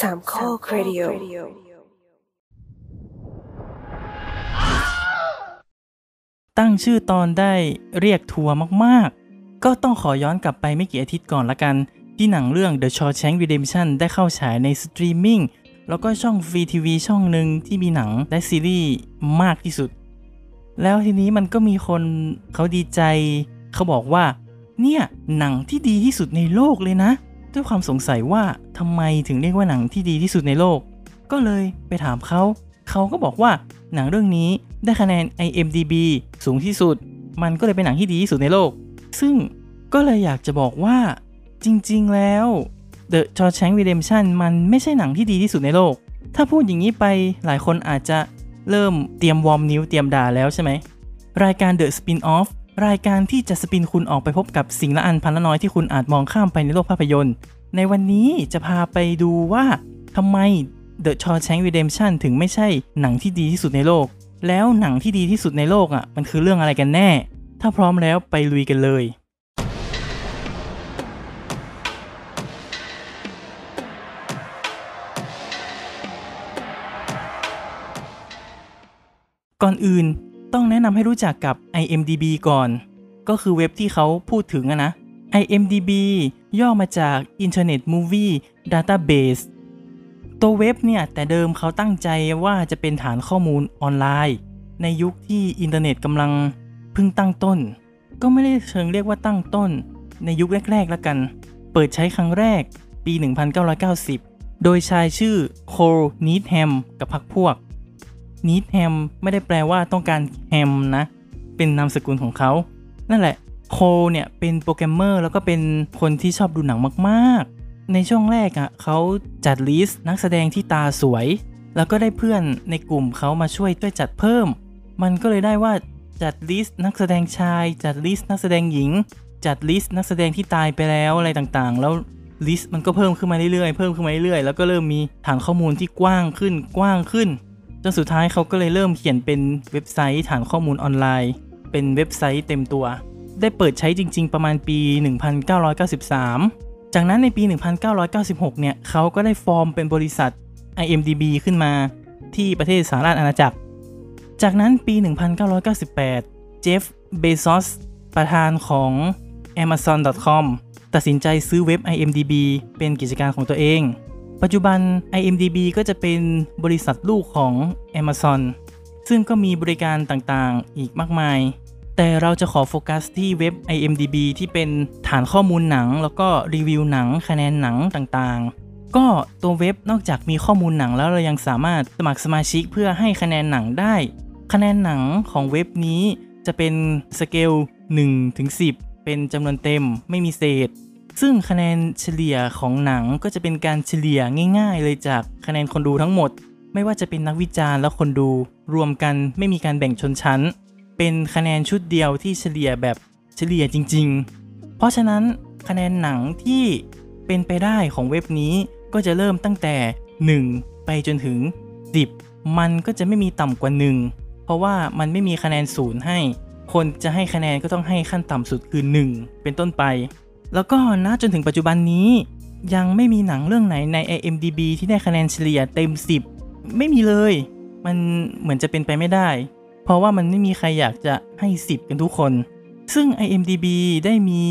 สามข้อครดิโอตั้งชื่อตอนได้เรียกทัวร์มากๆ ก็ต้องขอย้อนกลับไปไม่กี่อาทิตย์ก่อนละกัน ที่หนังเรื่อง The Shawshank Redemption ได้เข้าฉายในสตรีมมิ่งแล้วก็ช่องฟรีทีวีช่องหนึ่งที่มีหนังและซีรีส์มากที่สุด แล้วทีนี้มันก็มีคนเขาดีใจ เขาบอกว่า เนี่ย หนังที่ดีที่สุดในโลกเลยนะ ด้วยความสงสัยว่าทำไมถึงเรียกว่าหนังที่ดีที่สุดในโลก ก็เลยไปถามเขา เขาก็บอกว่าหนังเรื่องนี้ได้คะแนน IMDB สูงที่สุด มันก็เลยเป็นหนังที่ดีที่สุดในโลก ซึ่งก็เลยอยากจะบอกว่า จริงๆแล้ว The Shawshank Redemption มันไม่ใช่หนังที่ดีที่สุดในโลก ถ้าพูดอย่างนี้ไปหลายคนอาจจะเริ่มเตรียมวอร์มนิ้วเตรียมด่าแล้วใช่ไหมรายการ The Spin-off รายการที่จะสปินคุณออกไปพบกับสิ่งละอันพันละน้อยที่คุณอาจมองข้ามไปในโลกภาพยนตร์ ในวันนี้จะพาไปดูว่าทำไม The Shawshank Redemption ถึงไม่ใช่หนังที่ดีที่สุดในโลก แล้วหนังที่ดีที่สุดในโลกอะมันคือเรื่องอะไรกันแน่ ถ้าพร้อมแล้วไปลุยกันเลยก่อนอื่น ต้องแนะนำให้รู้จักกับ IMDB ก่อน ก็คือเว็บที่เขาพูดถึงนะ IMDB ย่อมาจาก Internet Movie Database ตัวเว็บเนี่ย แต่เดิมเขาตั้งใจว่าจะเป็นฐานข้อมูลออนไลน์ ในยุคที่อินเทอร์เน็ตกำลังเพิ่งตั้งต้น ก็ไม่ได้เชิงเรียกว่าตั้งต้น ในยุคแรกๆแล้วกัน เปิดใช้ครั้งแรกปี 1990 โดยชายชื่อโคลนีดแฮมกับพรรคพวก นีดแฮมไม่ได้แปลว่าต้องการแฮมนะ เป็นนามสกุลของเขา นั่นแหละโคลเนี่ยเป็นโปรแกรมเมอร์แล้วก็เป็นคนที่ชอบดูหนังมากๆ ในช่วงแรกอะ่ะเขาจัด list นักแสดงที่ตาสวย แล้วก็ได้เพื่อนในกลุ่มเขามาช่วยช่วยจัดเพิ่ม มันก็เลยได้ว่าจัด list นักแสดงชาย จัด list นักแสดงหญิง จัด list นักแสดงที่ตายไปแล้วอะไรต่างๆ แล้วlist มันก็เพิ่มขึ้นมาเรื่อยๆ เพิ่มขึ้นมาเรื่อยๆ แล้วก็เริ่มมีฐานข้อมูลที่กว้างขึ้น กว้างขึ้น จนสุดท้ายเขาก็เลยเริ่มเขียนเป็นเว็บไซต์ฐานข้อมูลออนไลน์ เป็นเว็บไซต์เต็มตัว ได้เปิดใช้จริง ๆ ประมาณปี 1993 จากนั้นในปี 1996 เนี่ยเขาก็ได้ฟอร์มเป็นบริษัท IMDB ขึ้นมาที่ประเทศสหราชอาณาจักร จากนั้นปี 1998 เจฟฟ์ เบซอสประธานของ Amazon.com ตัดสินใจซื้อเว็บ IMDB เป็นกิจการของตัวเอง ปัจจุบัน IMDB ก็จะเป็นบริษัทลูกของ Amazon ซึ่งก็มีบริการต่างๆ อีกมากมาย แต่เราจะขอโฟกัสที่เว็บ IMDB ที่เป็นฐานข้อมูลหนัง แล้วก็รีวิวหนังคะแนนหนังต่างๆ ก็ตัวเว็บนอกจากมีข้อมูลหนังแล้วเรายังสามารถสมัครสมาชิกเพื่อให้คะแนนหนังได้ คะแนนหนังของเว็บนี้จะเป็นสเกล1ถึง10 เป็นจำนวนเต็มไม่มีเศษ ซึ่งคะแนนเฉลี่ยของหนังก็จะเป็นการเฉลี่ยง่าย ๆ เลยจากคะแนนคนดูทั้งหมด ไม่ว่าจะเป็นนักวิจารณ์และคนดูรวมกันไม่มีการแบ่งชนชั้น เป็นคะแนนชุดเดียวที่เฉลี่ยแบบเฉลี่ยจริง ๆ เพราะฉะนั้นคะแนนหนังที่เป็นไปได้ของเว็บนี้ก็จะเริ่มตั้งแต่ 1 ไปจนถึง 10 มันก็จะไม่มีต่ำกว่า 1 เพราะว่ามันไม่มีคะแนนศูนย์ให้ คนจะให้คะแนนก็ต้องให้ขั้นต่ำสุดคือ 1 เป็นต้นไป แล้วก็นะจนถึงปัจจุบันนี้ยังไม่มีหนังเรื่องไหนใน IMDB ที่ได้คะแนนเฉลี่ยเต็ม 10 ไม่มีเลย มันเหมือนจะเป็นไปไม่ได้ เพราะว่ามันไม่มีใครอยากจะให้ 10 กันทุกคน ซึ่ง IMDB ได้มี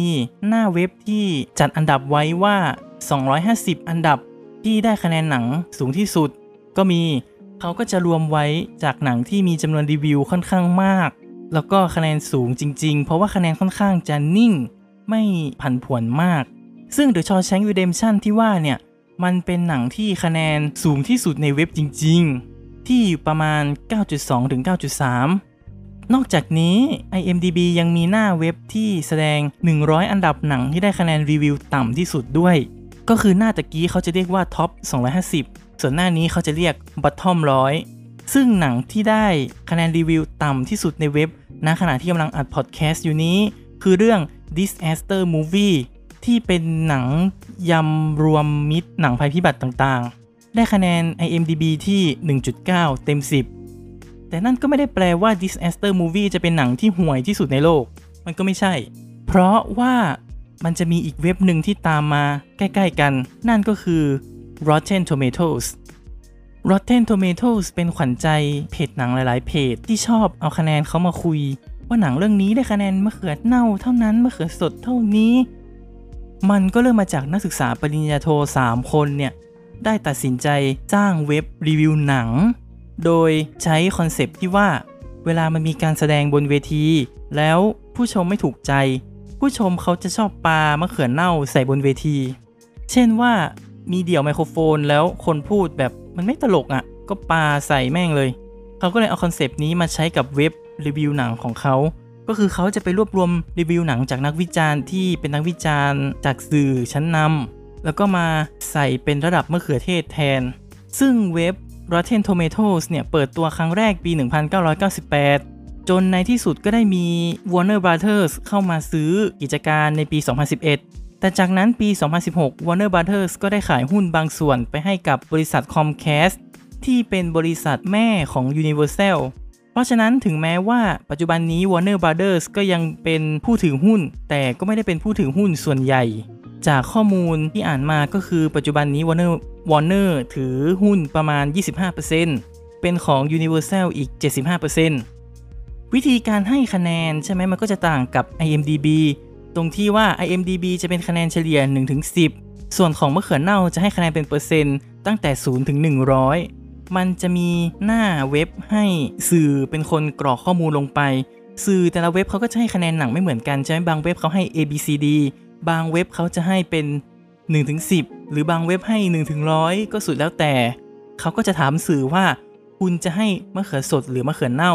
หน้าเว็บที่จัดอันดับไว้ว่า 250 อันดับที่ได้คะแนนหนังสูงที่สุด ก็มีเขาก็จะรวมไว้จากหนังที่มีจำนวนรีวิวค่อนข้างมาก แล้วก็คะแนนสูงจริง ๆ เพราะว่าคะแนนค่อนข้างจะนิ่ง ไม่ผันผวนมาก ซึ่ง The Shawshank Redemption ที่ว่าเนี่ย มันเป็นหนังที่คะแนนสูงที่สุดในเว็บจริง ๆ ที่อยู่ประมาณ 9.2 ถึง 9.3 นอกจากนี้ IMDB ยังมีหน้าเว็บที่แสดง 100 อันดับหนังที่ได้คะแนนรีวิวต่ำที่สุดด้วย ก็คือหน้าตะกี้เขาจะเรียกว่าท็อป250 ส่วนหน้านี้เขาจะเรียก bottom 100ซึ่งหนังที่ได้คะแนนรีวิวต่ำที่สุดในเว็บณขณะที่กำลังอัดพอดแคสต์อยู่นี้ คือเรื่อง Disaster Movie ที่เป็นหนังยำรวมมิตรหนังภัยพิบัติต่างๆ ได้คะแนน IMDB ที่ 1.9 เต็ม 10 แต่นั่นก็ไม่ได้แปลว่า Disaster Movie จะเป็นหนังที่ห่วยที่สุดในโลก มันก็ไม่ใช่ เพราะว่ามันจะมีอีกเว็บหนึ่งที่ตามมาใกล้ๆกัน นั่นก็คือ Rotten Tomatoes Rotten Tomatoes เป็นขวัญใจเพจหนังหลายๆ เพจที่ชอบเอาคะแนนเขามาคุย ว่าหนังเรื่องนี้ได้คะแนนมะเขือเน่าเท่านั้นมะเขือสดเท่านี้ มันก็เริ่มมาจากนักศึกษาปริญญาโท 3 คนเนี่ย ได้ตัดสินใจสร้างเว็บรีวิวหนัง โดยใช้ concept ที่ว่า เวลามันมีการแสดงบนเวที แล้วผู้ชมไม่ถูกใจ ผู้ชมเขาจะชอบปามะเขือเน่าใส่บนเวที เช่นว่ามีเดี่ยวไมโครโฟนแล้วคนพูดแบบมันไม่ตลกอะ่ะ ก็ปาใส่แม่งเลย เขาก็เลยเอา concept นี้มาใช้กับเว็บ รีวิวหนังของเขา ก็คือเขาจะไปรวบรวมรีวิวหนังจากนักวิจารณ์ที่เป็นนักวิจารณ์จากสื่อชั้นนำแล้วก็มาใส่เป็นระดับมะเขือเทศแทน ซึ่งเว็บ Rotten Tomatoes เนี่ยเปิดตัวครั้งแรกปี 1998 จนในที่สุดก็ได้มี Warner Brothers เข้ามาซื้อกิจการในปี 2011 แต่จากนั้นปี 2016 Warner Brothers ก็ได้ขายหุ้นบางส่วนไปให้กับบริษัท Comcast ที่เป็นบริษัทแม่ของ Universal ราะฉะนั้นถึงแม้ว่าปัจจุบันนี้ Warner Brothers ก็ยังเป็นผู้ถือหุ้น แต่ก็ไม่ได้เป็นผู้ถือหุ้นส่วนใหญ่ จากข้อมูลที่อ่านมาก็คือปัจจุบันนี้ Warner Warner ถือหุ้นประมาณ 25%เป็นของ Universal อีก 75%วิธีการให้คะแนนใช่ไหมมันก็จะต่างกับ IMDB ตรงที่ว่า IMDB จะเป็นคะแนนเฉลี่ย 1-10 ส่วนของมะเขือเน่าจะให้คะแนนเป็นเปอร์เซ็นต์ตั้งแต่ 0 ถึง 100 มันจะมีหน้าเว็บให้สื่อเป็นคนกรอกข้อมูลลงไป สื่อแต่ละเว็บเขาก็จะให้คะแนนหนังไม่เหมือนกันใช่ไหมบางเว็บเขาให้ A B C D บางเว็บเขาจะให้เป็น1ถึง10หรือบางเว็บให้1ถึง100ก็สุดแล้วแต่ เขาก็จะถามสื่อว่า คุณจะให้มะเขือสดหรือมะเขือเน่า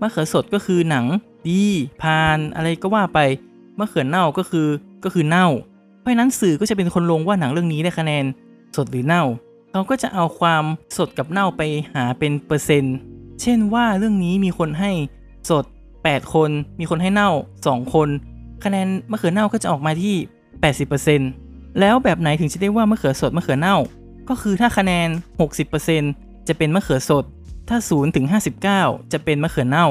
มะเขือสดก็คือหนังดีพานอะไรก็ว่าไปมะเขือเน่าก็คือก็คือเน่า เพราะนั้นสื่อก็จะเป็นคนลงว่าหนังเรื่องนี้ได้คะแนนสดหรือเน่า เขาก็จะเอาความสดกับเน่าไปหาเป็นเปอร์เซ็นต์ เช่นว่าเรื่องนี้มีคนให้สด 8 คน มีคนให้เน่า 2 คน คะแนนมะเขือเน่าก็จะออกมาที่ 80%แล้วแบบไหนถึงจะได้ว่ามะเขือสดมะเขือเน่า ก็คือถ้าคะแนน 60%จะเป็นมะเขือสด ถ้า0ถึง59 จะเป็นมะเขือเน่า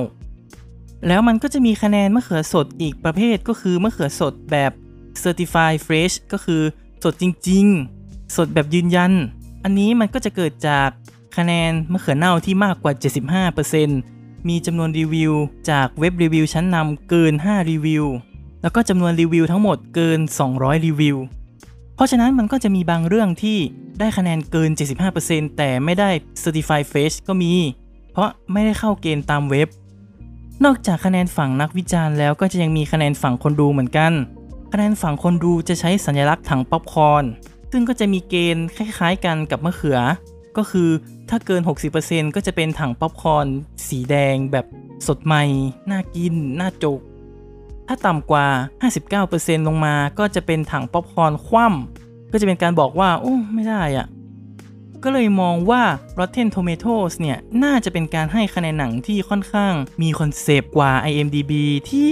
แล้วมันก็จะมีคะแนนมะเขือสดอีกประเภทก็คือมะเขือสดแบบ Certified Fresh ก็คือสดจริง ๆ สดแบบยืนยัน อันนี้มันก็จะเกิดจากคะแนนมะเขือเน่าที่มากกว่า 75%มีจำนวนรีวิวจากเว็บรีวิวชั้นนำเกิน 5 รีวิว แล้วก็จำนวนรีวิวทั้งหมดเกิน 200 รีวิว เพราะฉะนั้นมันก็จะมีบางเรื่องที่ได้คะแนนเกิน 75%แต่ไม่ได้ Certified Fresh ก็มี เพราะไม่ได้เข้าเกณฑ์ตามเว็บ นอกจากคะแนนฝั่งนักวิจารณ์แล้วก็จะยังมีคะแนนฝั่งคนดูเหมือนกัน คะแนนฝั่งคนดูจะใช้สัญลักษณ์ถังป๊อปคอร์น ซึ่งก็จะมีเกณฑ์คล้ายๆกันกับมะเขือ ก็คือถ้าเกิน 60%ก็จะเป็นถังป๊อปคอร์นสีแดงแบบสดใหม่ น่ากิน น่าจก ถ้าต่ำกว่า 59%ลงมาก็จะเป็นถังป๊อปคอร์นคว่ำก็จะเป็นการบอกว่า โอ้ ไม่ได้อะก็เลยมองว่า Rotten Tomatoes เนี่ย น่าจะเป็นการให้คะแนนหนังที่ค่อนข้างมีคอนเซปต์กว่า IMDB ที่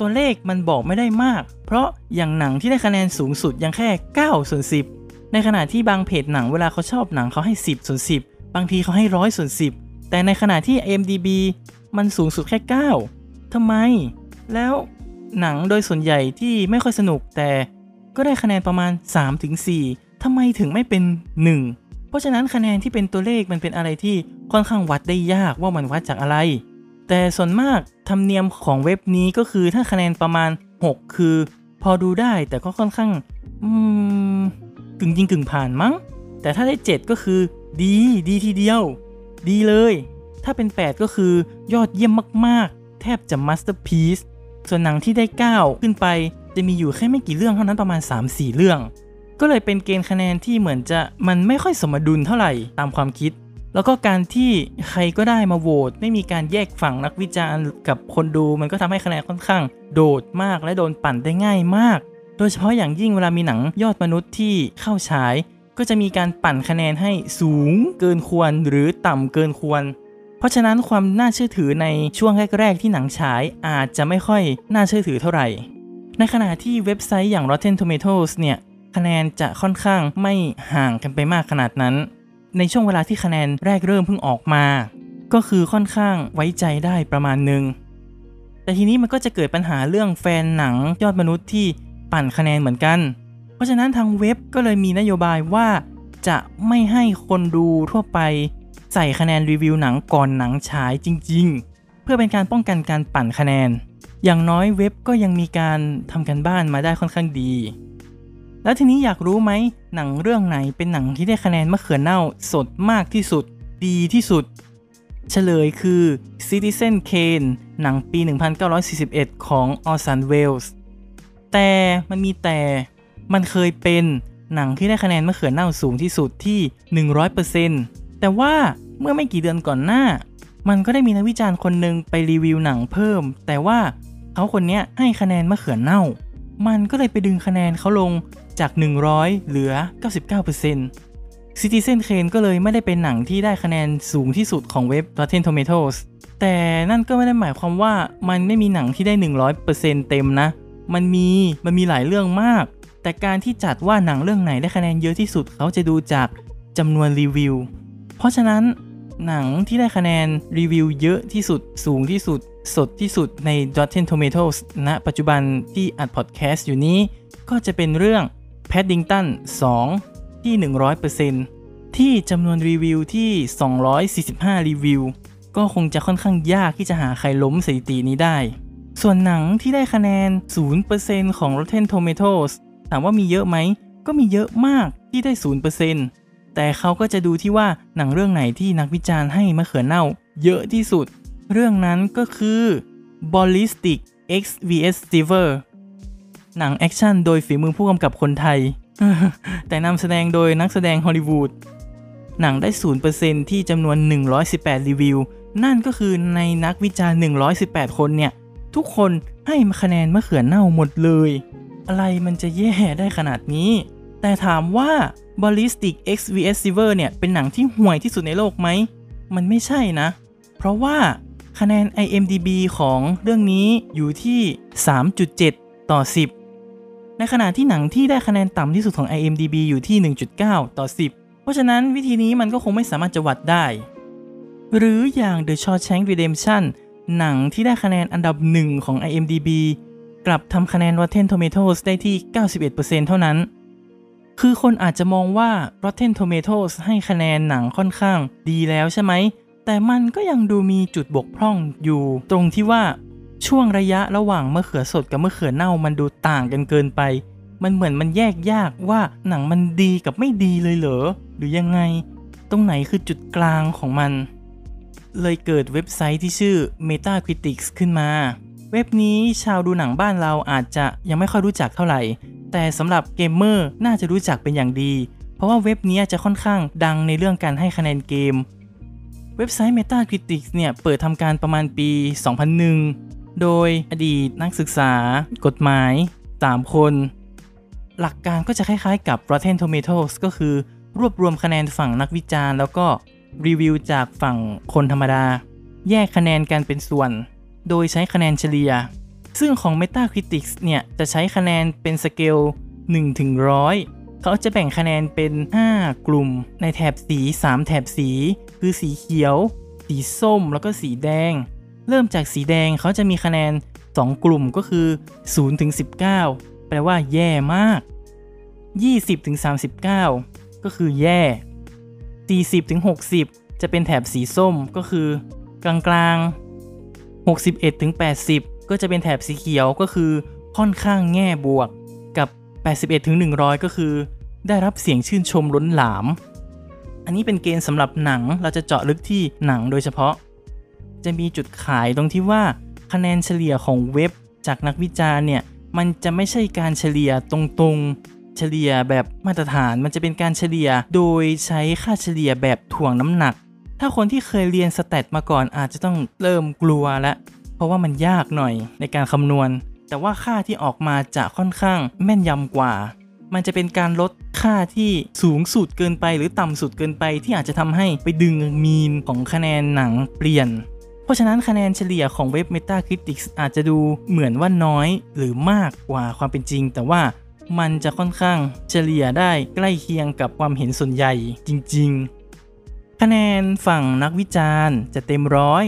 ตัวเลขมันบอกไม่ได้มาก เพราะอย่างหนังที่ได้คะแนนสูงสุดยังแค่9ส่วน10 ในขณะที่บางเพจหนังเวลาเขาชอบหนังเขาให้ 10ส่วน10 บางทีเขาให้ร้อยส่วน10 แต่ในขณะที่ IMDB มันสูงสุดแค่ 9ทำไม แล้วหนังโดยส่วนใหญ่ที่ไม่ค่อยสนุกแต่ก็ได้คะแนนประมาณ 3-4ทำไมถึงไม่เป็น 1 เพราะฉะนั้นคะแนนที่เป็นตัวเลขมันเป็นอะไรที่ค่อนข้างวัดได้ยากว่ามันวัดจากอะไร แต่ส่วนมากธรรมเนียมของเว็บนี้ก็คือถ้าคะแนนประมาณ 6 คือ พอดูได้แต่ก็ค่อนข้างกึ่งยิงกึ่งผ่านมั้ง แต่ถ้าได้ 7 ก็คือดีดีทีเดียว ดีเลย ถ้าเป็น 8 ก็คือยอดเยี่ยมมากๆ แทบจะมาสเตอร์พีซส่วนหนังที่ได้ 9 ขึ้นไปจะมีอยู่แค่ไม่กี่เรื่องเท่านั้นประมาณ 3-4 เรื่อง ก็เลยเป็นเกณฑ์คะแนนที่เหมือนจะมันไม่ค่อยสมดุลเท่าไหร่ตามความคิด แล้วก็การที่ใครก็ได้มาโหวตไม่มีการแยกฝั่งนักวิจารณ์กับคนดู มันก็ทำให้คะแนนค่อนข้าง โดดมากและโดนปั่นได้ง่ายมาก โดยเฉพาะอย่างยิ่งเวลามีหนังยอดมนุษย์ที่เข้าฉาย ก็จะมีการปั่นคะแนนให้สูงเกินควรหรือต่ำเกินควร เพราะฉะนั้นความน่าเชื่อถือในช่วงแรก ๆ ที่หนังฉายอาจจะไม่ค่อยน่าเชื่อถือเท่าไหร่ ในขณะที่เว็บไซต์อย่าง Rotten Tomatoes เนี่ยคะแนนจะค่อนข้างไม่ห่างกันไปมากขนาดนั้น ในช่วงเวลาที่คะแนนแรกเริ่มเพิ่งออกมา ก็คือค่อนข้างไว้ใจได้ประมาณหนึ่งแต่ทีนี้มันก็จะเกิดปัญหาเรื่องแฟนหนังยอดมนุษย์ที่ปั่นคะแนนเหมือนกัน เพราะฉะนั้นทางเว็บก็เลยมีนโยบายว่าจะไม่ให้คนดูทั่วไปใส่คะแนนรีวิวหนังก่อนหนังฉายจริง ๆ เพื่อเป็นการป้องกันการปั่นคะแนน อย่างน้อยเว็บก็ยังมีการทำกันบ้านมาได้ค่อนข้างดี แล้วทีนี้อยากรู้ไหมหนังเรื่องไหนเป็นหนังที่ได้คะแนนมะเขือเน่าสดมากที่สุด ดีที่สุด เฉลยคือ Citizen Kane หนังปี 1941 ของออสันเวลส์แต่มันมีแต่มันเคยเป็นหนังที่ได้คะแนนมะเขือเน่าสูงที่สุดที่ 100%แต่ว่าเมื่อไม่กี่เดือนก่อนหน้า มันก็ได้มีนักวิจารณ์คนหนึ่งไปรีวิวหนังเพิ่ม แต่ว่าเขาคนนี้ให้คะแนนมะเขือเน่า มันก็เลยไปดึงคะแนนเขาลงจาก 100 เหลือ 99% Citizen Kane ก็เลยไม่ได้เป็นหนังที่ได้คะแนนสูงที่สุดของเว็บ Rotten Tomatoes แต่นั่นก็ไม่ได้หมายความว่ามันไม่มีหนังที่ได้ 100%เต็มนะ มันมี มันมีหลายเรื่องมาก แต่การที่จัดว่าหนังเรื่องไหนได้คะแนนเยอะที่สุดเขาจะดูจากจำนวนรีวิว เพราะฉะนั้น หนังที่ได้คะแนนรีวิวเยอะที่สุดสูงที่สุด สดที่สุดใน Rotten Tomatoes ณปัจจุบันที่อัดพอดแคสต์อยู่นี้ ก็จะเป็นเรื่อง Paddington 2 ที่ 100%ที่จำนวนรีวิวที่ 245 รีวิว ก็คงจะค่อนข้างยากที่จะหาใครล้มสถิตินี้ได้ ส่วนหนังที่ได้คะแนน 0%ของ Rotten Tomatoes ถามว่ามีเยอะไหม ก็มีเยอะมากที่ได้ 0% แต่เขาก็จะดูที่ว่าหนังเรื่องไหนที่นักวิจารณ์ให้มะเขือเน่า เยอะที่สุด เรื่องนั้นก็คือ Ballistic X vs Silver หนังแอคชั่นโดยฝีมือผู้กำกับคนไทย แต่นำแสดงโดยนักแสดงฮอลลีวูด หนังได้ 0%ที่จำนวน 118 รีวิว นั่นก็คือในนักวิจารณ์ 118 คนเนี่ย ทุกคนให้คะแนนมะเขือเน่าหมดเลย อะไรมันจะแย่ได้ขนาดนี้ แต่ถามว่า Ballistic X vs Silver เนี่ย เป็นหนังที่ห่วยที่สุดในโลกไหม มันไม่ใช่นะ เพราะว่าคะแนน IMDB ของเรื่องนี้อยู่ที่ 3.7 ต่อ 10 ในขณะที่หนังที่ได้คะแนนต่ำที่สุดของ IMDB อยู่ที่ 1.9 ต่อ 10 เพราะฉะนั้นวิธีนี้มันก็คงไม่สามารถจะวัดได้ หรืออย่าง The Shawshank Redemption หนังที่ได้คะแนนอันดับหนึ่งของ IMDB กลับทำคะแนน Rotten Tomatoes ได้ที่ 91%เท่านั้น คือคนอาจจะมองว่า Rotten Tomatoes ให้คะแนนหนังค่อนข้างดีแล้วใช่ไหม แต่มันก็ยังดูมีจุดบกพร่องอยู่ ตรงที่ว่าช่วงระยะระหว่างมะเขือสดกับมะเขือเน่ามันดูต่างกันเกินไป มันเหมือนมันแยกยากว่าหนังมันดีกับไม่ดีเลยเหรอ หรือยังไง ตรงไหนคือจุดกลางของมัน เลยเกิดเว็บไซต์ที่ชื่อ Metacritics ขึ้นมา เว็บนี้ชาวดูหนังบ้านเราอาจจะยังไม่ค่อยรู้จักเท่าไหร่ แต่สำหรับเกมเมอร์น่าจะรู้จักเป็นอย่างดี เพราะว่าเว็บนี้จะค่อนข้างดังในเรื่องการให้คะแนนเกม เว็บไซต์ Metacritics เนี่ยเปิดทำการประมาณปี 2001 โดยอดีตนักศึกษา กฎหมาย 3 คน หลักการก็จะคล้ายๆกับ Rotten Tomatoes ก็คือ รวบรวมคะแนนฝั่งนักวิจารณ์ แล้วก็รีวิวจากฝั่งคนธรรมดา แยกคะแนนกันเป็นส่วน โดยใช้คะแนนเฉลี่ย ซึ่งของ Metacritics เนี่ยจะใช้คะแนนเป็นสเกล1ถึง100 เขาจะแบ่งคะแนนเป็น 5 กลุ่ม ในแถบสี 3 แถบสี คือสีเขียว สีส้ม แล้วก็สีแดง เริ่มจากสีแดงเขาจะมีคะแนน 2 กลุ่มก็คือ0ถึง19 แปลว่าแย่มาก 20ถึง39 ก็คือแย่ 40ถึง60 จะเป็นแถบสีส้มก็คือกลางกลางๆ 61ถึง80 ก็จะเป็นแถบสีเขียวก็คือค่อนข้างแง่บวกกับ 81ถึง100 ก็คือ ได้รับเสียงชื่นชมล้นหลาม อันนี้เป็นเกณฑ์สำหรับหนังเราจะเจาะลึกที่หนังโดยเฉพาะ จะมีจุดขายตรงที่ว่าคะแนนเฉลี่ยของเว็บจากนักวิจารณ์เนี่ยมันจะไม่ใช่การเฉลี่ยตรงๆ เฉลี่ยแบบมาตรฐาน มันจะเป็นการเฉลี่ยโดยใช้ค่าเฉลี่ยแบบถ่วงน้ำหนัก ถ้าคนที่เคยเรียนสแตทมาก่อนอาจจะต้องเริ่มกลัวแล้วเพราะว่ามันยากหน่อยในการคำนวณ แต่ว่าค่าที่ออกมาจะค่อนข้างแม่นยำกว่า มันจะเป็นการลดค่าที่สูงสุดเกินไป หรือต่ำสุดเกินไปที่อาจจะทำให้ไปดึงมีนของคะแนนหนังเปลี่ยน เพราะฉะนั้นคะแนนเฉลี่ยของเว็บ Metacritics อาจจะดูเหมือนว่าน้อยหรือมากกว่าความเป็นจริง แต่ว่ามันจะค่อนข้างเฉลี่ยได้ใกล้เคียงกับความเห็นส่วนใหญ่จริง ๆ คะแนนฝั่งนักวิจารณ์จะเต็มร้อย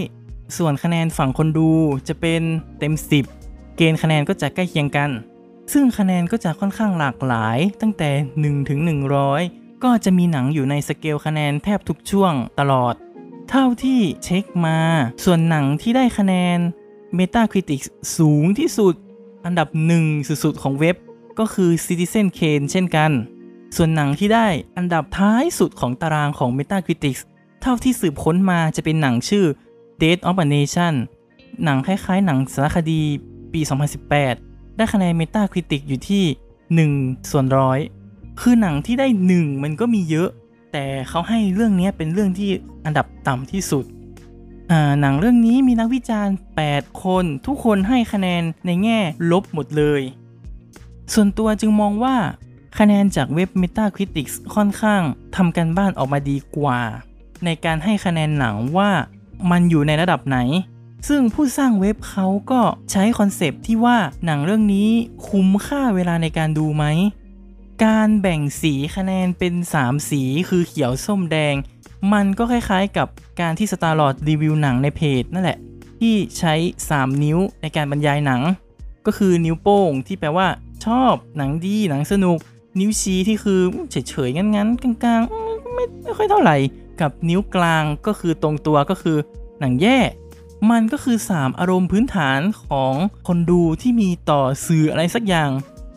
ส่วนคะแนนฝั่งคนดูจะเป็นเต็ม 10 เกณฑ์คะแนนก็จะใกล้เคียงกัน ซึ่งคะแนนก็จะค่อนข้างหลากหลาย ตั้งแต่1ถึง100 ก็จะมีหนังอยู่ในสเกลคะแนนแทบทุกช่วงตลอด เท่าที่เช็คมา ส่วนหนังที่ได้คะแนน Metacritic สูงที่สุด อันดับหนึ่งสุดๆของเว็บก็คือ Citizen Kane เช่นกัน ส่วนหนังที่ได้อันดับท้ายสุดของตารางของ Metacritic เท่าที่สืบค้นมาจะเป็นหนังชื่อ Death of a Nation หนังคล้ายๆ หนังสารคดีปี 2018 ได้คะแนน Metacritic อยู่ที่ 1 ส่วนร้อย คือหนังที่ได้ 1 มันก็มีเยอะ แต่เขาให้เรื่องนี้เป็นเรื่องที่อันดับต่ำที่สุด หนังเรื่องนี้มีนักวิจารณ์ 8 คน ทุกคนให้คะแนนในแง่ลบหมดเลย ส่วนตัวจึงมองว่า คะแนนจากเว็บ Metacritic ค่อนข้างทำกันบ้านออกมาดีกว่า ในการให้คะแนนหนังว่ามันอยู่ในระดับไหน ซึ่งผู้สร้างเว็บเขาก็ใช้คอนเซปที่ว่าหนังเรื่องนี้คุ้มค่าเวลาในการดูไหม การแบ่งสีคะแนนเป็น 3 สีคือเขียวส้มแดง มันก็คล้ายๆกับการที่สตาร์ลอดรีวิวหนังในเพจนั่นแหละ ที่ใช้ 3 นิ้วในการบรรยายหนัง ก็คือนิ้วโป้งที่แปลว่าชอบหนังดีหนังสนุก นิ้วชี้ที่คือเฉยๆงั้นๆ กลางๆไม่ไม่ค่อยเท่าไหร่ กับนิ้วกลางก็คือตรงตัวก็คือหนังแย่ มันก็คือ 3 อารมณ์พื้นฐานของคนดูที่มีต่อสื่ออะไรสักอย่าง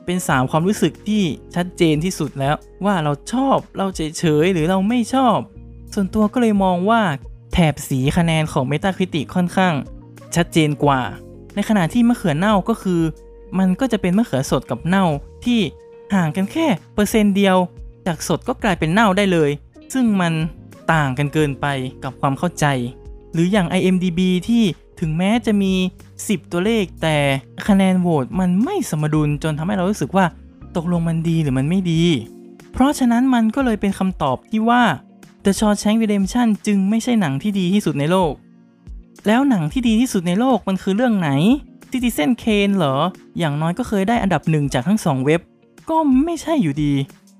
เป็น 3 ความรู้สึกที่ชัดเจนที่สุดแล้ว ว่าเราชอบเราเฉยเฉยหรือเราไม่ชอบ ส่วนตัวก็เลยมองว่าแถบสีคะแนนของ Metacritic ค่อนข้าง ชัดเจนกว่า ในขณะที่มะเขือเน่าก็คือ มันก็จะเป็นมะเขือสดกับเน่าที่ ห่างกันแค่เปอร์เซนต์เดียว จากสดก็กลายเป็นเน่าได้เลย ซึ่งมันต่างกันเกินไปกับความเข้าใจ หรืออย่าง IMDB ที่ถึงแม้จะมี 10 ตัวเลขแต่คะแนนโหวตมันไม่สมดุลจนทำให้เรารู้สึกว่าตกลงมันดีหรือมันไม่ดี เพราะฉะนั้นมันก็เลยเป็นคำตอบที่ว่า The Shawshank Redemption จึงไม่ใช่หนังที่ดีที่สุดในโลก แล้วหนังที่ดีที่สุดในโลกมันคือเรื่องไหน Citizen Kane เหรอ อย่างน้อยก็เคยได้อันดับหนึ่งจากทั้งสองเว็บ ก็ไม่ใช่อยู่ดี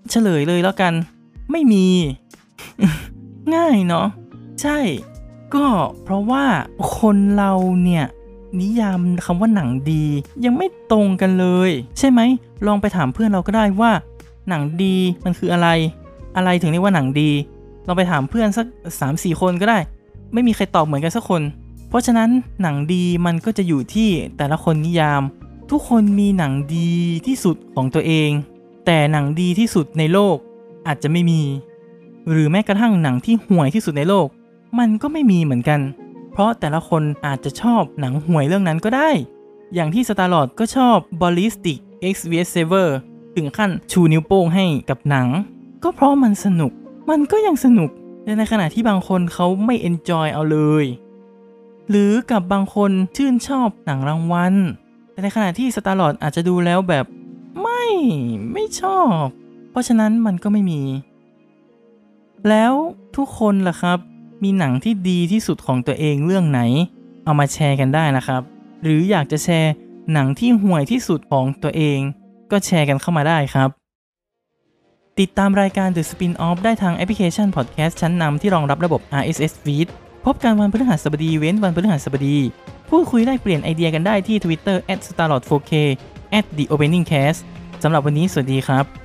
เฉลยเลยแล้วกัน ไม่มี ง่ายเนาะใช่ ก็เพราะว่าคนเราเนี่ยนิยามคำว่าหนังดี ยังไม่ตรงกันเลย ใช่ไหม ลองไปถามเพื่อนเราก็ได้ว่า หนังดีมันคืออะไร อะไรถึงเรียกว่าหนังดี ลองไปถามเพื่อนสัก 3-4 คนก็ได้ ไม่มีใครตอบเหมือนกันสักคน เพราะฉะนั้นหนังดีมันก็จะอยู่ที่แต่ละคนนิยาม ทุกคนมีหนังดีที่สุดของตัวเอง แต่หนังดีที่สุดในโลกอาจจะไม่มี หรือแม้กระทั่งหนังที่ห่วยที่สุดในโลก มันก็ไม่มีเหมือนกัน เพราะแต่ละคนอาจจะชอบหนังห่วยเรื่องนั้นก็ได้ อย่างที่สตาร์ลอร์ดก็ชอบ Ballistic: Ecks vs. Sever ถึงขั้นชูนิ้วโป้งให้กับหนัง ก็เพราะมันสนุก มันก็ยังสนุกแต่ในขณะที่บางคนเขาไม่ enjoy เอาเลย หรือกับบางคนชื่นชอบหนังรางวัล แต่ในขณะที่สตาร์ลอร์ดอาจจะดูแล้วแบบไม่ไม่ชอบ เพราะฉะนั้นมันก็ไม่มี แล้วทุกคนล่ะครับ มีหนังที่ดีที่สุดของตัวเองเรื่องไหน เอามาแชร์กันได้นะครับ หรืออยากจะแชร์หนังที่ห่วยที่สุดของตัวเอง ก็แชร์กันเข้ามาได้ครับ ติดตามรายการ The Spin-off ได้ทางแอปพลิเคชัน Podcast ชั้นนำที่รองรับระบบ RSS Feed พบกันวันพฤหัสบดีเว้นวันพฤหัสบดี พูดคุยได้เปลี่ยนไอเดียกันได้ที่ Twitter @starlord4k @theopeningcast สำหรับวันนี้สวัสดีครับ